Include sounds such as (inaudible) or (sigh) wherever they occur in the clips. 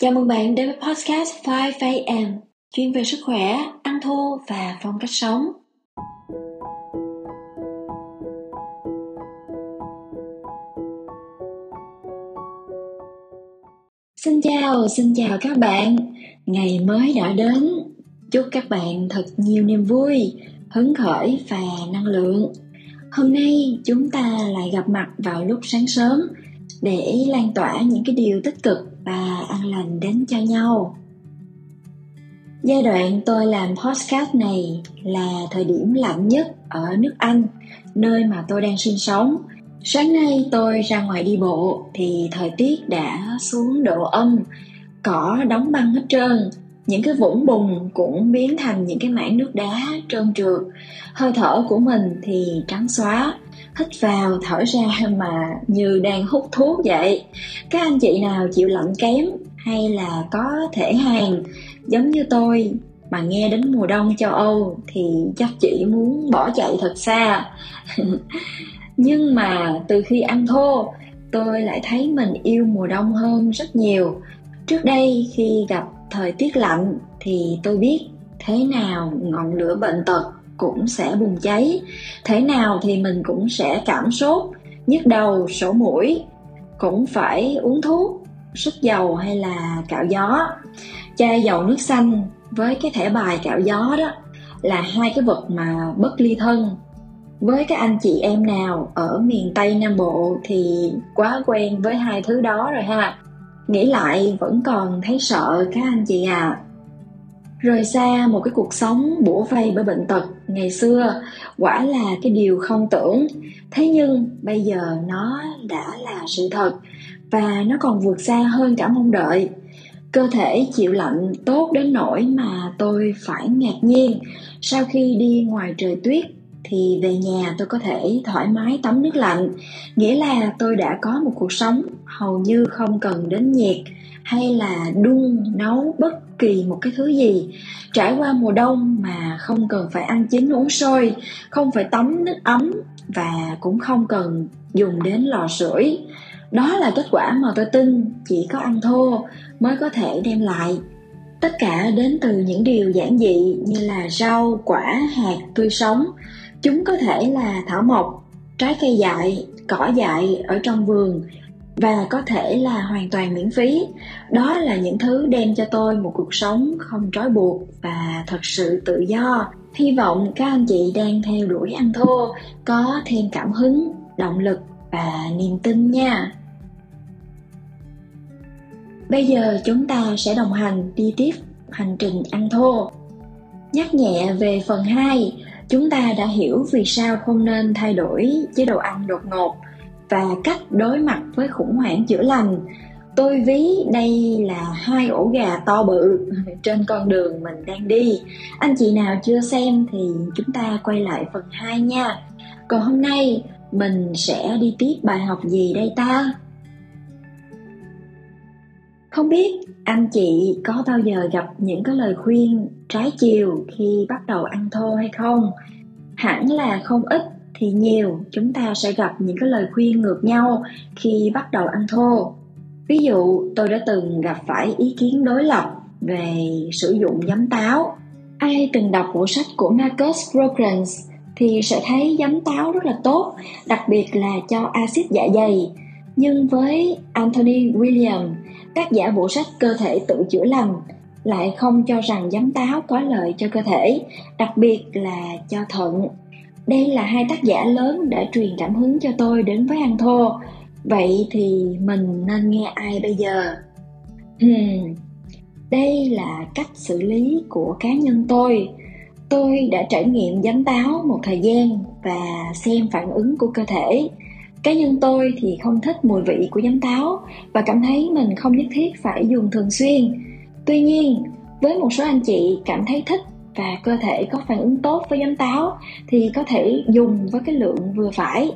Chào mừng bạn đến với podcast 5am, chuyên về sức khỏe, ăn thua và phong cách sống. Xin chào, xin chào các bạn. Ngày mới đã đến. Chúc các bạn thật nhiều niềm vui, hứng khởi và năng lượng. Hôm nay chúng ta lại gặp mặt vào lúc sáng sớm để lan tỏa những cái điều tích cực và an lành đến cho nhau. Giai đoạn tôi làm podcast này là thời điểm lạnh nhất ở nước anh, nơi mà tôi đang sinh sống. Sáng nay tôi ra ngoài đi bộ thì thời tiết đã xuống độ âm, cỏ đóng băng hết trơn. Những cái vũng bùn cũng biến thành những cái mảng nước đá trơn trượt. Hơi thở của mình thì trắng xóa hít vào, thở ra mà như đang hút thuốc vậy. Các anh chị nào chịu lạnh kém hay là có thể hàng, giống như tôi, mà nghe đến mùa đông châu âu thì chắc chị muốn bỏ chạy thật xa. (laughs) Nhưng mà từ khi ăn thô, tôi lại thấy mình yêu mùa đông hơn rất nhiều. Trước đây khi gặp thời tiết lạnh thì tôi biết thế nào ngọn lửa bệnh tật cũng sẽ bùng cháy. Thế nào thì mình cũng sẽ cảm sốt, nhức đầu, sổ mũi, cũng phải uống thuốc, sức dầu hay là cạo gió. Chai dầu nước xanh với cái thẻ bài cạo gió đó là hai cái vật mà bất ly thân. Với các anh chị em nào ở miền tây nam bộ thì quá quen với hai thứ đó rồi ha. Nghĩ lại vẫn còn thấy sợ các anh chị à rời xa một cái cuộc sống bủa vây bởi bệnh tật ngày xưa, quả là cái điều không tưởng. Thế nhưng bây giờ nó đã là sự thật và nó còn vượt xa hơn cả mong đợi. Cơ thể chịu lạnh tốt đến nỗi mà tôi phải ngạc nhiên sau khi đi ngoài trời tuyết thì về nhà tôi có thể thoải mái tắm nước lạnh. Nghĩa là tôi đã có một cuộc sống hầu như không cần đến nhiệt hay là đun, nấu bất kỳ một cái thứ gì. Trải qua mùa đông mà không cần phải ăn chín uống sôi, không phải tắm nước ấm và cũng không cần dùng đến lò sưởi. Đó là kết quả mà tôi tin chỉ có ăn thô mới có thể đem lại. Tất cả đến từ những điều giản dị như là rau, quả, hạt tươi sống chúng có thể là thảo mộc, trái cây dại, cỏ dại ở trong vườn và có thể là hoàn toàn miễn phí. Đó là những thứ đem cho tôi một cuộc sống không trói buộc và thật sự tự do. Hy vọng các anh chị đang theo đuổi ăn thô có thêm cảm hứng, động lực và niềm tin nha. Bây giờ chúng ta sẽ đồng hành đi tiếp hành trình ăn thô nhắc nhẹ về phần 2 chúng ta đã hiểu vì sao không nên thay đổi chế độ ăn đột ngột và cách đối mặt với khủng hoảng chữa lành. Tôi ví đây là hai ổ gà to bự (laughs) trên con đường mình đang đi. Anh chị nào chưa xem thì chúng ta quay lại phần 2 nha. Còn hôm nay, mình sẽ đi tiếp bài học gì đây ta? Không biết anh chị có bao giờ gặp những cái lời khuyên trái chiều khi bắt đầu ăn thô hay không? Hẳn là không ít, thì nhiều chúng ta sẽ gặp những cái lời khuyên ngược nhau khi bắt đầu ăn thô. Ví dụ, tôi đã từng gặp phải ý kiến đối lập về sử dụng giấm táo. Ai từng đọc bộ sách của Marcus Rogers thì sẽ thấy giấm táo rất là tốt, đặc biệt là cho axit dạ dày. Nhưng với Anthony William tác giả bộ sách cơ thể tự chữa lành lại không cho rằng giấm táo có lợi cho cơ thể, đặc biệt là cho thận. Đây là hai tác giả lớn đã truyền cảm hứng cho tôi đến với ăn thô. Vậy thì mình nên nghe ai bây giờ? Hmm. đây là cách xử lý của cá nhân tôi. Tôi đã trải nghiệm giấm táo một thời gian và xem phản ứng của cơ thể cá nhân tôi thì không thích mùi vị của giấm táo và cảm thấy mình không nhất thiết phải dùng thường xuyên. Tuy nhiên, với một số anh chị cảm thấy thích và cơ thể có phản ứng tốt với giấm táo thì có thể dùng với cái lượng vừa phải.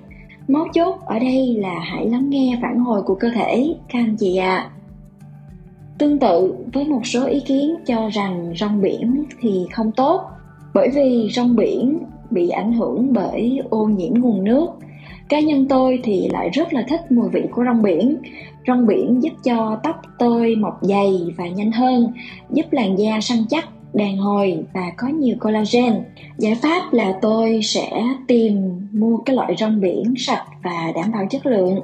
Mấu chốt ở đây là hãy lắng nghe phản hồi của cơ thể, các anh chị ạ. À. tương tự với một số ý kiến cho rằng rong biển thì không tốt, bởi vì rong biển bị ảnh hưởng bởi ô nhiễm nguồn nước cá nhân tôi thì lại rất là thích mùi vị của rong biển Rong biển giúp cho tóc tôi mọc dày và nhanh hơn, giúp làn da săn chắc, đàn hồi và có nhiều collagen. Giải pháp là tôi sẽ tìm mua cái loại rong biển sạch và đảm bảo chất lượng.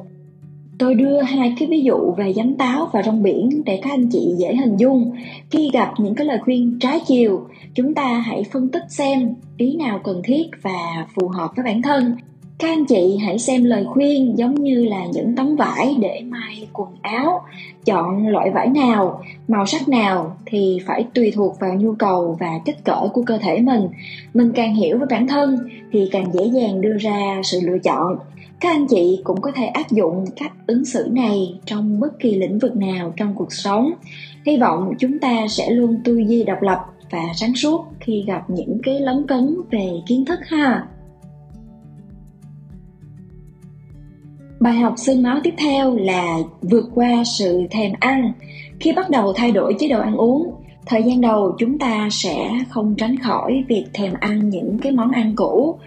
Tôi đưa hai cái ví dụ về giấm táo và rong biển để các anh chị dễ hình dung. Khi gặp những cái lời khuyên trái chiều, chúng ta hãy phân tích xem ý nào cần thiết và phù hợp với bản thân các anh chị hãy xem lời khuyên giống như là những tấm vải để may quần áo. Chọn loại vải nào, màu sắc nào thì phải tùy thuộc vào nhu cầu và kích cỡ của cơ thể mình. Mình càng hiểu với bản thân thì càng dễ dàng đưa ra sự lựa chọn. Các anh chị cũng có thể áp dụng cách ứng xử này trong bất kỳ lĩnh vực nào trong cuộc sống. Hy vọng chúng ta sẽ luôn tư duy độc lập và sáng suốt khi gặp những cái lấn cấn về kiến thức ha. Bài học xương máu tiếp theo là vượt qua sự thèm ăn. Khi bắt đầu thay đổi chế độ ăn uống, thời gian đầu chúng ta sẽ không tránh khỏi việc thèm ăn những cái món ăn cũ.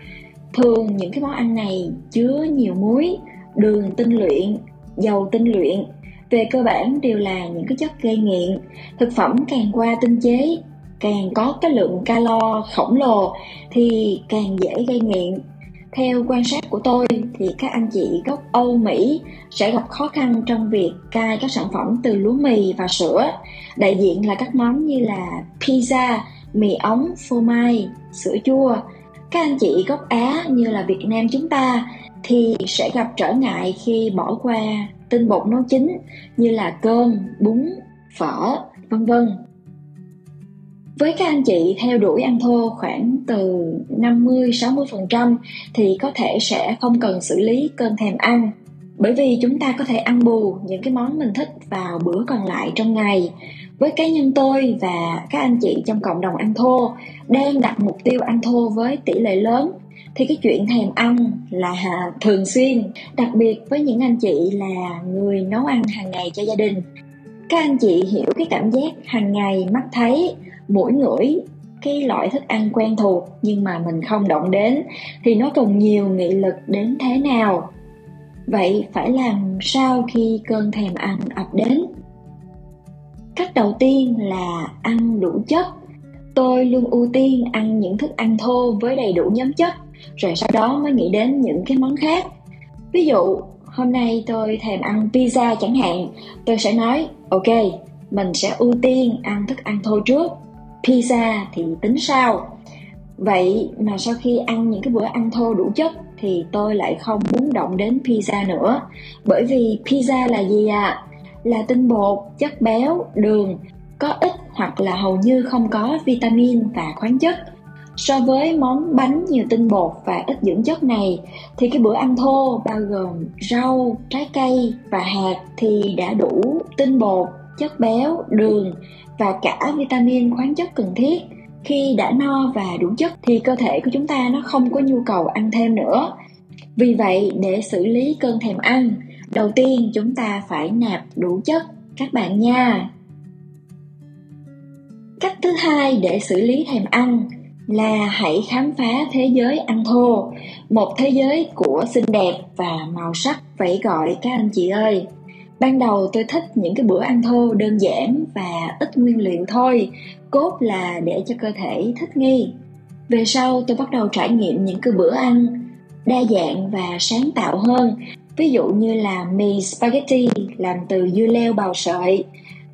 Thường những cái món ăn này chứa nhiều muối, đường tinh luyện, dầu tinh luyện. Về cơ bản đều là những cái chất gây nghiện. Thực phẩm càng qua tinh chế, càng có cái lượng calo khổng lồ thì càng dễ gây nghiện theo quan sát của tôi thì các anh chị gốc Âu Mỹ sẽ gặp khó khăn trong việc cai các sản phẩm từ lúa mì và sữa. Đại diện là các món như là pizza, mì ống, phô mai, sữa chua. Các anh chị gốc Á như là Việt Nam chúng ta thì sẽ gặp trở ngại khi bỏ qua tinh bột nấu chính như là cơm, bún, phở, vân vân. Với các anh chị theo đuổi ăn thô khoảng từ 50-60% thì có thể sẽ không cần xử lý cơn thèm ăn. Bởi vì chúng ta có thể ăn bù những cái món mình thích vào bữa còn lại trong ngày. Với cá nhân tôi và các anh chị trong cộng đồng ăn thô đang đặt mục tiêu ăn thô với tỷ lệ lớn, thì cái chuyện thèm ăn là thường xuyên, đặc biệt với những anh chị là người nấu ăn hàng ngày cho gia đình. Các anh chị hiểu cái cảm giác hàng ngày mắt thấy mỗi ngửi cái loại thức ăn quen thuộc nhưng mà mình không động đến, thì nó cần nhiều nghị lực đến thế nào? Vậy phải làm sao khi cơn thèm ăn ập đến? Cách đầu tiên là ăn đủ chất. Tôi luôn ưu tiên ăn những thức ăn thô với đầy đủ nhóm chất, rồi sau đó mới nghĩ đến những cái món khác. Ví dụ, hôm nay tôi thèm ăn pizza chẳng hạn, tôi sẽ nói, ok, mình sẽ ưu tiên ăn thức ăn thô trước pizza thì tính sao? Vậy mà sau khi ăn những cái bữa ăn thô đủ chất thì tôi lại không muốn động đến pizza nữa. Bởi vì pizza là gì ạ? À? là tinh bột, chất béo, đường, có ít hoặc là hầu như không có vitamin và khoáng chất. So với món bánh nhiều tinh bột và ít dưỡng chất này, thì cái bữa ăn thô bao gồm rau, trái cây và hạt thì đã đủ tinh bột chất béo, đường và cả vitamin khoáng chất cần thiết. Khi đã no và đủ chất thì cơ thể của chúng ta nó không có nhu cầu ăn thêm nữa. Vì vậy, để xử lý cơn thèm ăn, đầu tiên chúng ta phải nạp đủ chất. Các bạn nha. Cách thứ hai để xử lý thèm ăn là hãy khám phá thế giới ăn thô, một thế giới của xinh đẹp và màu sắc vẫy gọi các anh chị ơi ban đầu tôi thích những cái bữa ăn thô, đơn giản và ít nguyên liệu thôi. Cốt là để cho cơ thể thích nghi. Về sau, tôi bắt đầu trải nghiệm những cái bữa ăn đa dạng và sáng tạo hơn. Ví dụ như là mì spaghetti làm từ dưa leo bào sợi,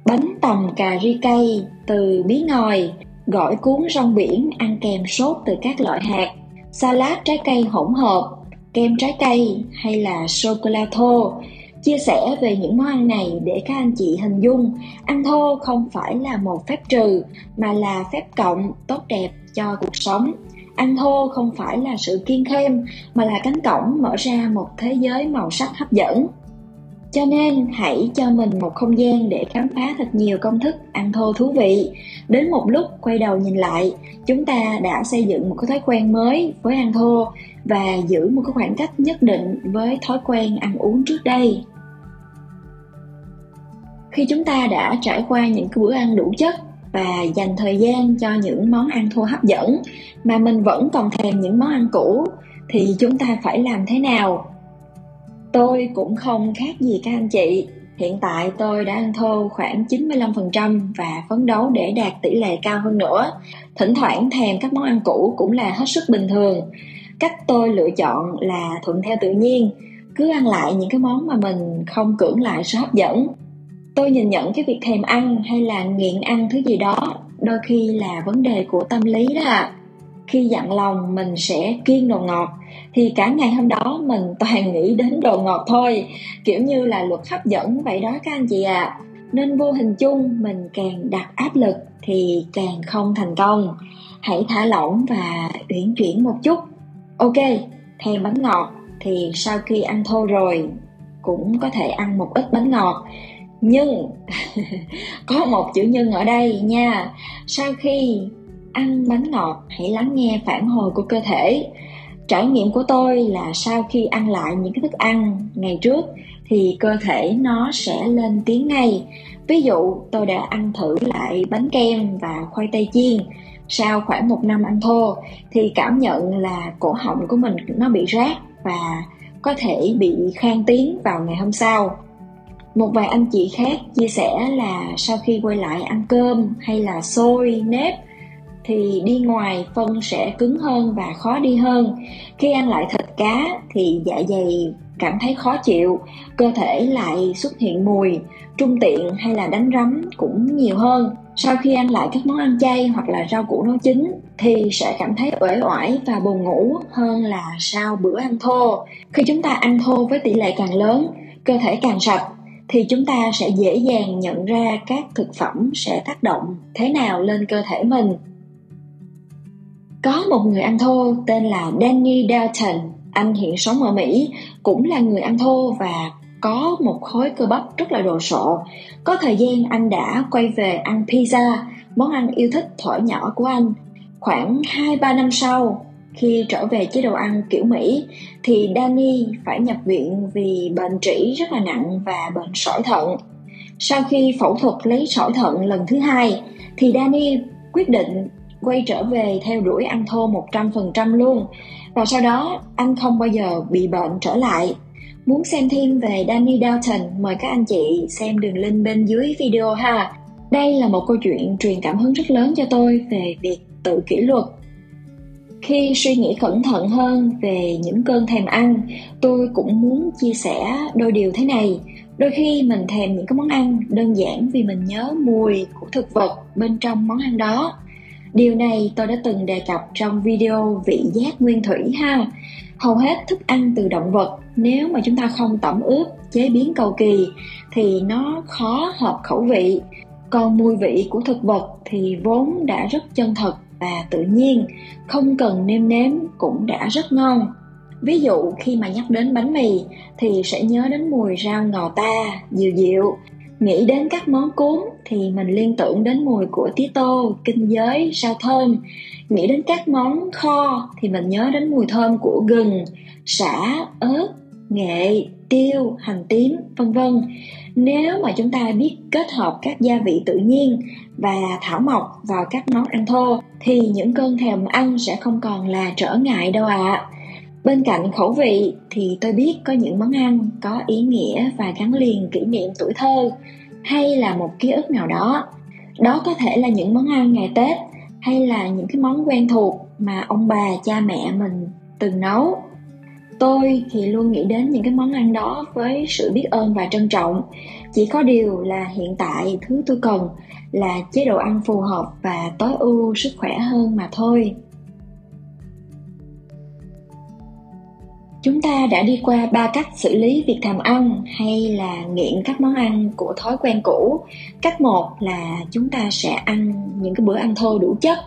bánh tằm cà ri cây từ bí ngòi, gỏi cuốn rong biển ăn kèm sốt từ các loại hạt, salad trái cây hỗn hợp, kem trái cây hay là sô cô la thô chia sẻ về những món ăn này để các anh chị hình dung. Ăn thô không phải là một phép trừ, mà là phép cộng, tốt đẹp cho cuộc sống. Ăn thô không phải là sự kiên khem, mà là cánh cổng mở ra một thế giới màu sắc hấp dẫn cho nên hãy cho mình một không gian để khám phá thật nhiều công thức, ăn thô thú vị. Đến một lúc quay đầu nhìn lại, chúng ta đã xây dựng một cái thói quen mới với ăn thô và giữ một cái khoảng cách nhất định với thói quen ăn uống trước đây. Khi chúng ta đã trải qua những cái bữa ăn đủ chất và dành thời gian cho những món ăn thô hấp dẫn mà mình vẫn còn thèm những món ăn cũ, thì chúng ta phải làm thế nào? Tôi cũng không khác gì các anh chị Hiện tại tôi đã ăn thô khoảng 95% và phấn đấu để đạt tỷ lệ cao hơn nữa. Thỉnh thoảng thèm các món ăn cũ cũng là hết sức bình thường. Cách tôi lựa chọn là thuận theo tự nhiên, cứ ăn lại những cái món mà mình không cưỡng lại sự hấp dẫn. Tôi nhìn nhận cái việc thèm ăn hay là nghiện ăn thứ gì đó đôi khi là vấn đề của tâm lý đó ạ. À khi dặn lòng mình sẽ kiêng đồ ngọt, thì cả ngày hôm đó mình toàn nghĩ đến đồ ngọt thôi, kiểu như là luật hấp dẫn. Vậy đó các anh chị ạ. À. nên vô hình chung, mình càng đặt áp lực thì càng không thành công. Hãy thả lỏng và uyển chuyển một chút. Ok, thèm bánh ngọt thì sau khi ăn thô rồi cũng có thể ăn một ít bánh ngọt. Nhưng, (laughs) có một chữ nhân ở đây nha. Sau khi ăn bánh ngọt, hãy lắng nghe phản hồi của cơ thể. Trải nghiệm của tôi là sau khi ăn lại những cái thức ăn ngày trước thì cơ thể nó sẽ lên tiếng ngay. Ví dụ, tôi đã ăn thử lại bánh kem và khoai tây chiên. Sau khoảng một năm ăn thô thì cảm nhận là cổ họng của mình nó bị rát và có thể bị khan tiếng vào ngày hôm sau. Một vài anh chị khác chia sẻ là sau khi quay lại ăn cơm hay là xôi nếp thì đi ngoài phân sẽ cứng hơn và khó đi hơn. Khi ăn lại thịt cá thì dạ dày cảm thấy khó chịu, cơ thể lại xuất hiện mùi, trung tiện hay là đánh rắm cũng nhiều hơn. Sau khi ăn lại các món ăn chay hoặc là rau củ nấu chín thì sẽ cảm thấy uể oải và buồn ngủ hơn là sau bữa ăn thô. Khi chúng ta ăn thô với tỷ lệ càng lớn, cơ thể càng sạch thì chúng ta sẽ dễ dàng nhận ra các thực phẩm sẽ tác động thế nào lên cơ thể mình có một người ăn thô tên là Danny Dalton, anh hiện sống ở Mỹ, cũng là người ăn thô và có một khối cơ bắp rất là đồ sộ. Có thời gian anh đã quay về ăn pizza, món ăn yêu thích thuở nhỏ của anh. Khoảng 2-3 năm sau, khi trở về chế độ ăn kiểu Mỹ, thì Danny phải nhập viện vì bệnh trĩ rất là nặng và bệnh sỏi thận. Sau khi phẫu thuật lấy sỏi thận lần thứ hai, thì Danny quyết định quay trở về theo đuổi ăn thô 100% luôn và sau đó anh không bao giờ bị bệnh trở lại Muốn xem thêm về Danny Dalton, mời các anh chị xem đường link bên dưới video ha. Đây là một câu chuyện truyền cảm hứng rất lớn cho tôi về việc tự kỷ luật. Khi suy nghĩ cẩn thận hơn về những cơn thèm ăn, tôi cũng muốn chia sẻ đôi điều thế này. Đôi khi mình thèm những cái món ăn đơn giản vì mình nhớ mùi của thực vật bên trong món ăn đó Điều này tôi đã từng đề cập trong video vị giác nguyên thủy ha. Hầu hết thức ăn từ động vật nếu mà chúng ta không tẩm ướp, chế biến cầu kỳ thì nó khó hợp khẩu vị. Còn mùi vị của thực vật thì vốn đã rất chân thật và tự nhiên, không cần nêm nếm cũng đã rất ngon. Ví dụ khi mà nhắc đến bánh mì thì sẽ nhớ đến mùi rau ngò ta, dịu dịu, Nghĩ đến các món cuốn thì mình liên tưởng đến mùi của tía tô, kinh giới, rau thơm. Nghĩ đến các món kho thì mình nhớ đến mùi thơm của gừng, sả, ớt, nghệ, tiêu, hành tím, vân vân. Nếu mà chúng ta biết kết hợp các gia vị tự nhiên và thảo mộc vào các món ăn thô thì những cơn thèm ăn sẽ không còn là trở ngại đâu ạ. À. Bên cạnh khẩu vị thì tôi biết có những món ăn có ý nghĩa và gắn liền kỷ niệm tuổi thơ hay là một ký ức nào đó. Đó có thể là những món ăn ngày Tết hay là những cái món quen thuộc mà ông bà, cha mẹ mình từng nấu. Tôi thì luôn nghĩ đến những cái món ăn đó với sự biết ơn và trân trọng. Chỉ có điều là hiện tại thứ tôi cần là chế độ ăn phù hợp và tối ưu sức khỏe hơn mà thôi. Chúng ta đã đi qua ba cách xử lý việc thèm ăn hay là nghiện các món ăn của thói quen cũ. Cách một là chúng ta sẽ ăn những cái bữa ăn thô đủ chất.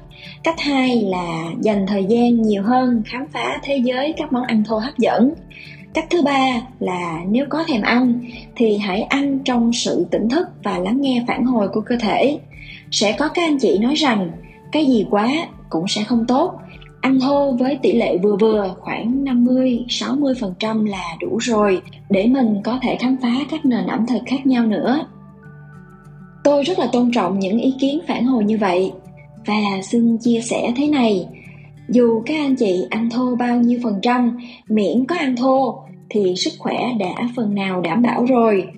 Cách hai là dành thời gian nhiều hơn khám phá thế giới các món ăn thô hấp dẫn. Cách thứ ba là nếu có thèm ăn thì hãy ăn trong sự tỉnh thức và lắng nghe phản hồi của cơ thể. Sẽ có các anh chị nói rằng, cái gì quá cũng sẽ không tốt Ăn thô với tỷ lệ vừa vừa khoảng 50-60% là đủ rồi để mình có thể khám phá các nền ẩm thực khác nhau nữa. Tôi rất là tôn trọng những ý kiến phản hồi như vậy và xin chia sẻ thế này. Dù các anh chị ăn thô bao nhiêu phần trăm, miễn có ăn thô thì sức khỏe đã phần nào đảm bảo rồi.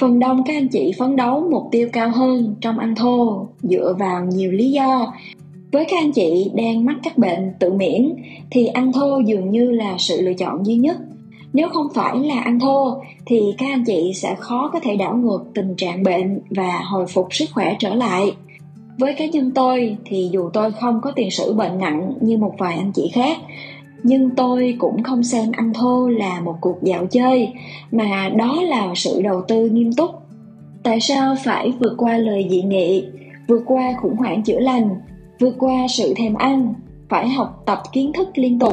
phần đông các anh chị phấn đấu mục tiêu cao hơn trong ăn thô dựa vào nhiều lý do với các anh chị đang mắc các bệnh tự miễn, thì ăn thô dường như là sự lựa chọn duy nhất. Nếu không phải là ăn thô, thì các anh chị sẽ khó có thể đảo ngược tình trạng bệnh và hồi phục sức khỏe trở lại. Với cá nhân tôi, thì dù tôi không có tiền sử bệnh nặng như một vài anh chị khác, nhưng tôi cũng không xem ăn thô là một cuộc dạo chơi, mà đó là sự đầu tư nghiêm túc. Tại sao phải vượt qua lời dị nghị, vượt qua khủng hoảng chữa lành? Vượt qua sự thèm ăn, phải học tập kiến thức liên tục.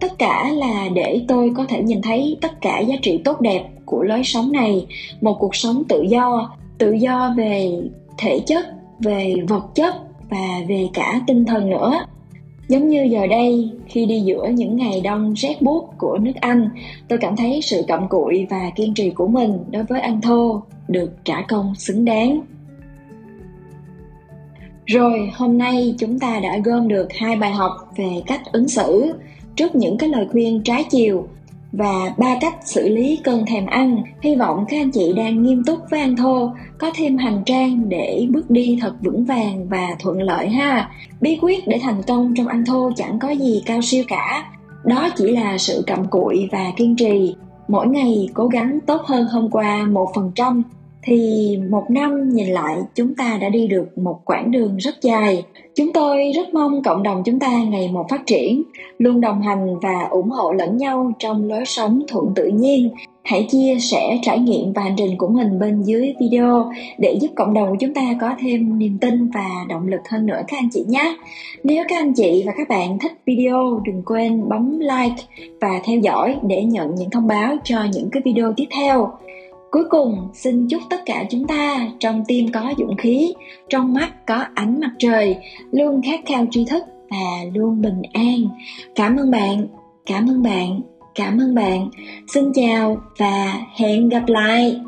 Tất cả là để tôi có thể nhìn thấy tất cả giá trị tốt đẹp của lối sống này, một cuộc sống tự do tự do về thể chất, về vật chất và về cả tinh thần nữa. Giống như giờ đây, khi đi giữa những ngày đông rét buốt của nước anh, tôi cảm thấy sự cặm cụi và kiên trì của mình đối với ăn thô được trả công xứng đáng rồi, hôm nay chúng ta đã gom được hai bài học về cách ứng xử trước những cái lời khuyên trái chiều và ba cách xử lý cơn thèm ăn. Hy vọng các anh chị đang nghiêm túc với ăn thô, có thêm hành trang để bước đi thật vững vàng và thuận lợi ha. Bí quyết để thành công trong ăn thô chẳng có gì cao siêu cả. Đó chỉ là sự cặm cụi và kiên trì. Mỗi ngày cố gắng tốt hơn hôm qua một phần trăm thì một năm nhìn lại, chúng ta đã đi được một quãng đường rất dài. Chúng tôi rất mong cộng đồng chúng ta ngày một phát triển, luôn đồng hành và ủng hộ lẫn nhau trong lối sống thuận tự nhiên. Hãy chia sẻ trải nghiệm và hành trình của mình bên dưới video để giúp cộng đồng của chúng ta có thêm niềm tin và động lực hơn nữa, các anh chị nhé. Nếu các anh chị và các bạn thích video, đừng quên bấm like và theo dõi để nhận những thông báo cho những cái video tiếp theo. Cuối cùng, xin chúc tất cả chúng ta trong tim có dũng khí, trong mắt có ánh mặt trời, luôn khát khao tri thức và luôn bình an. Cảm ơn bạn, cảm ơn bạn, cảm ơn bạn. Xin chào và hẹn gặp lại.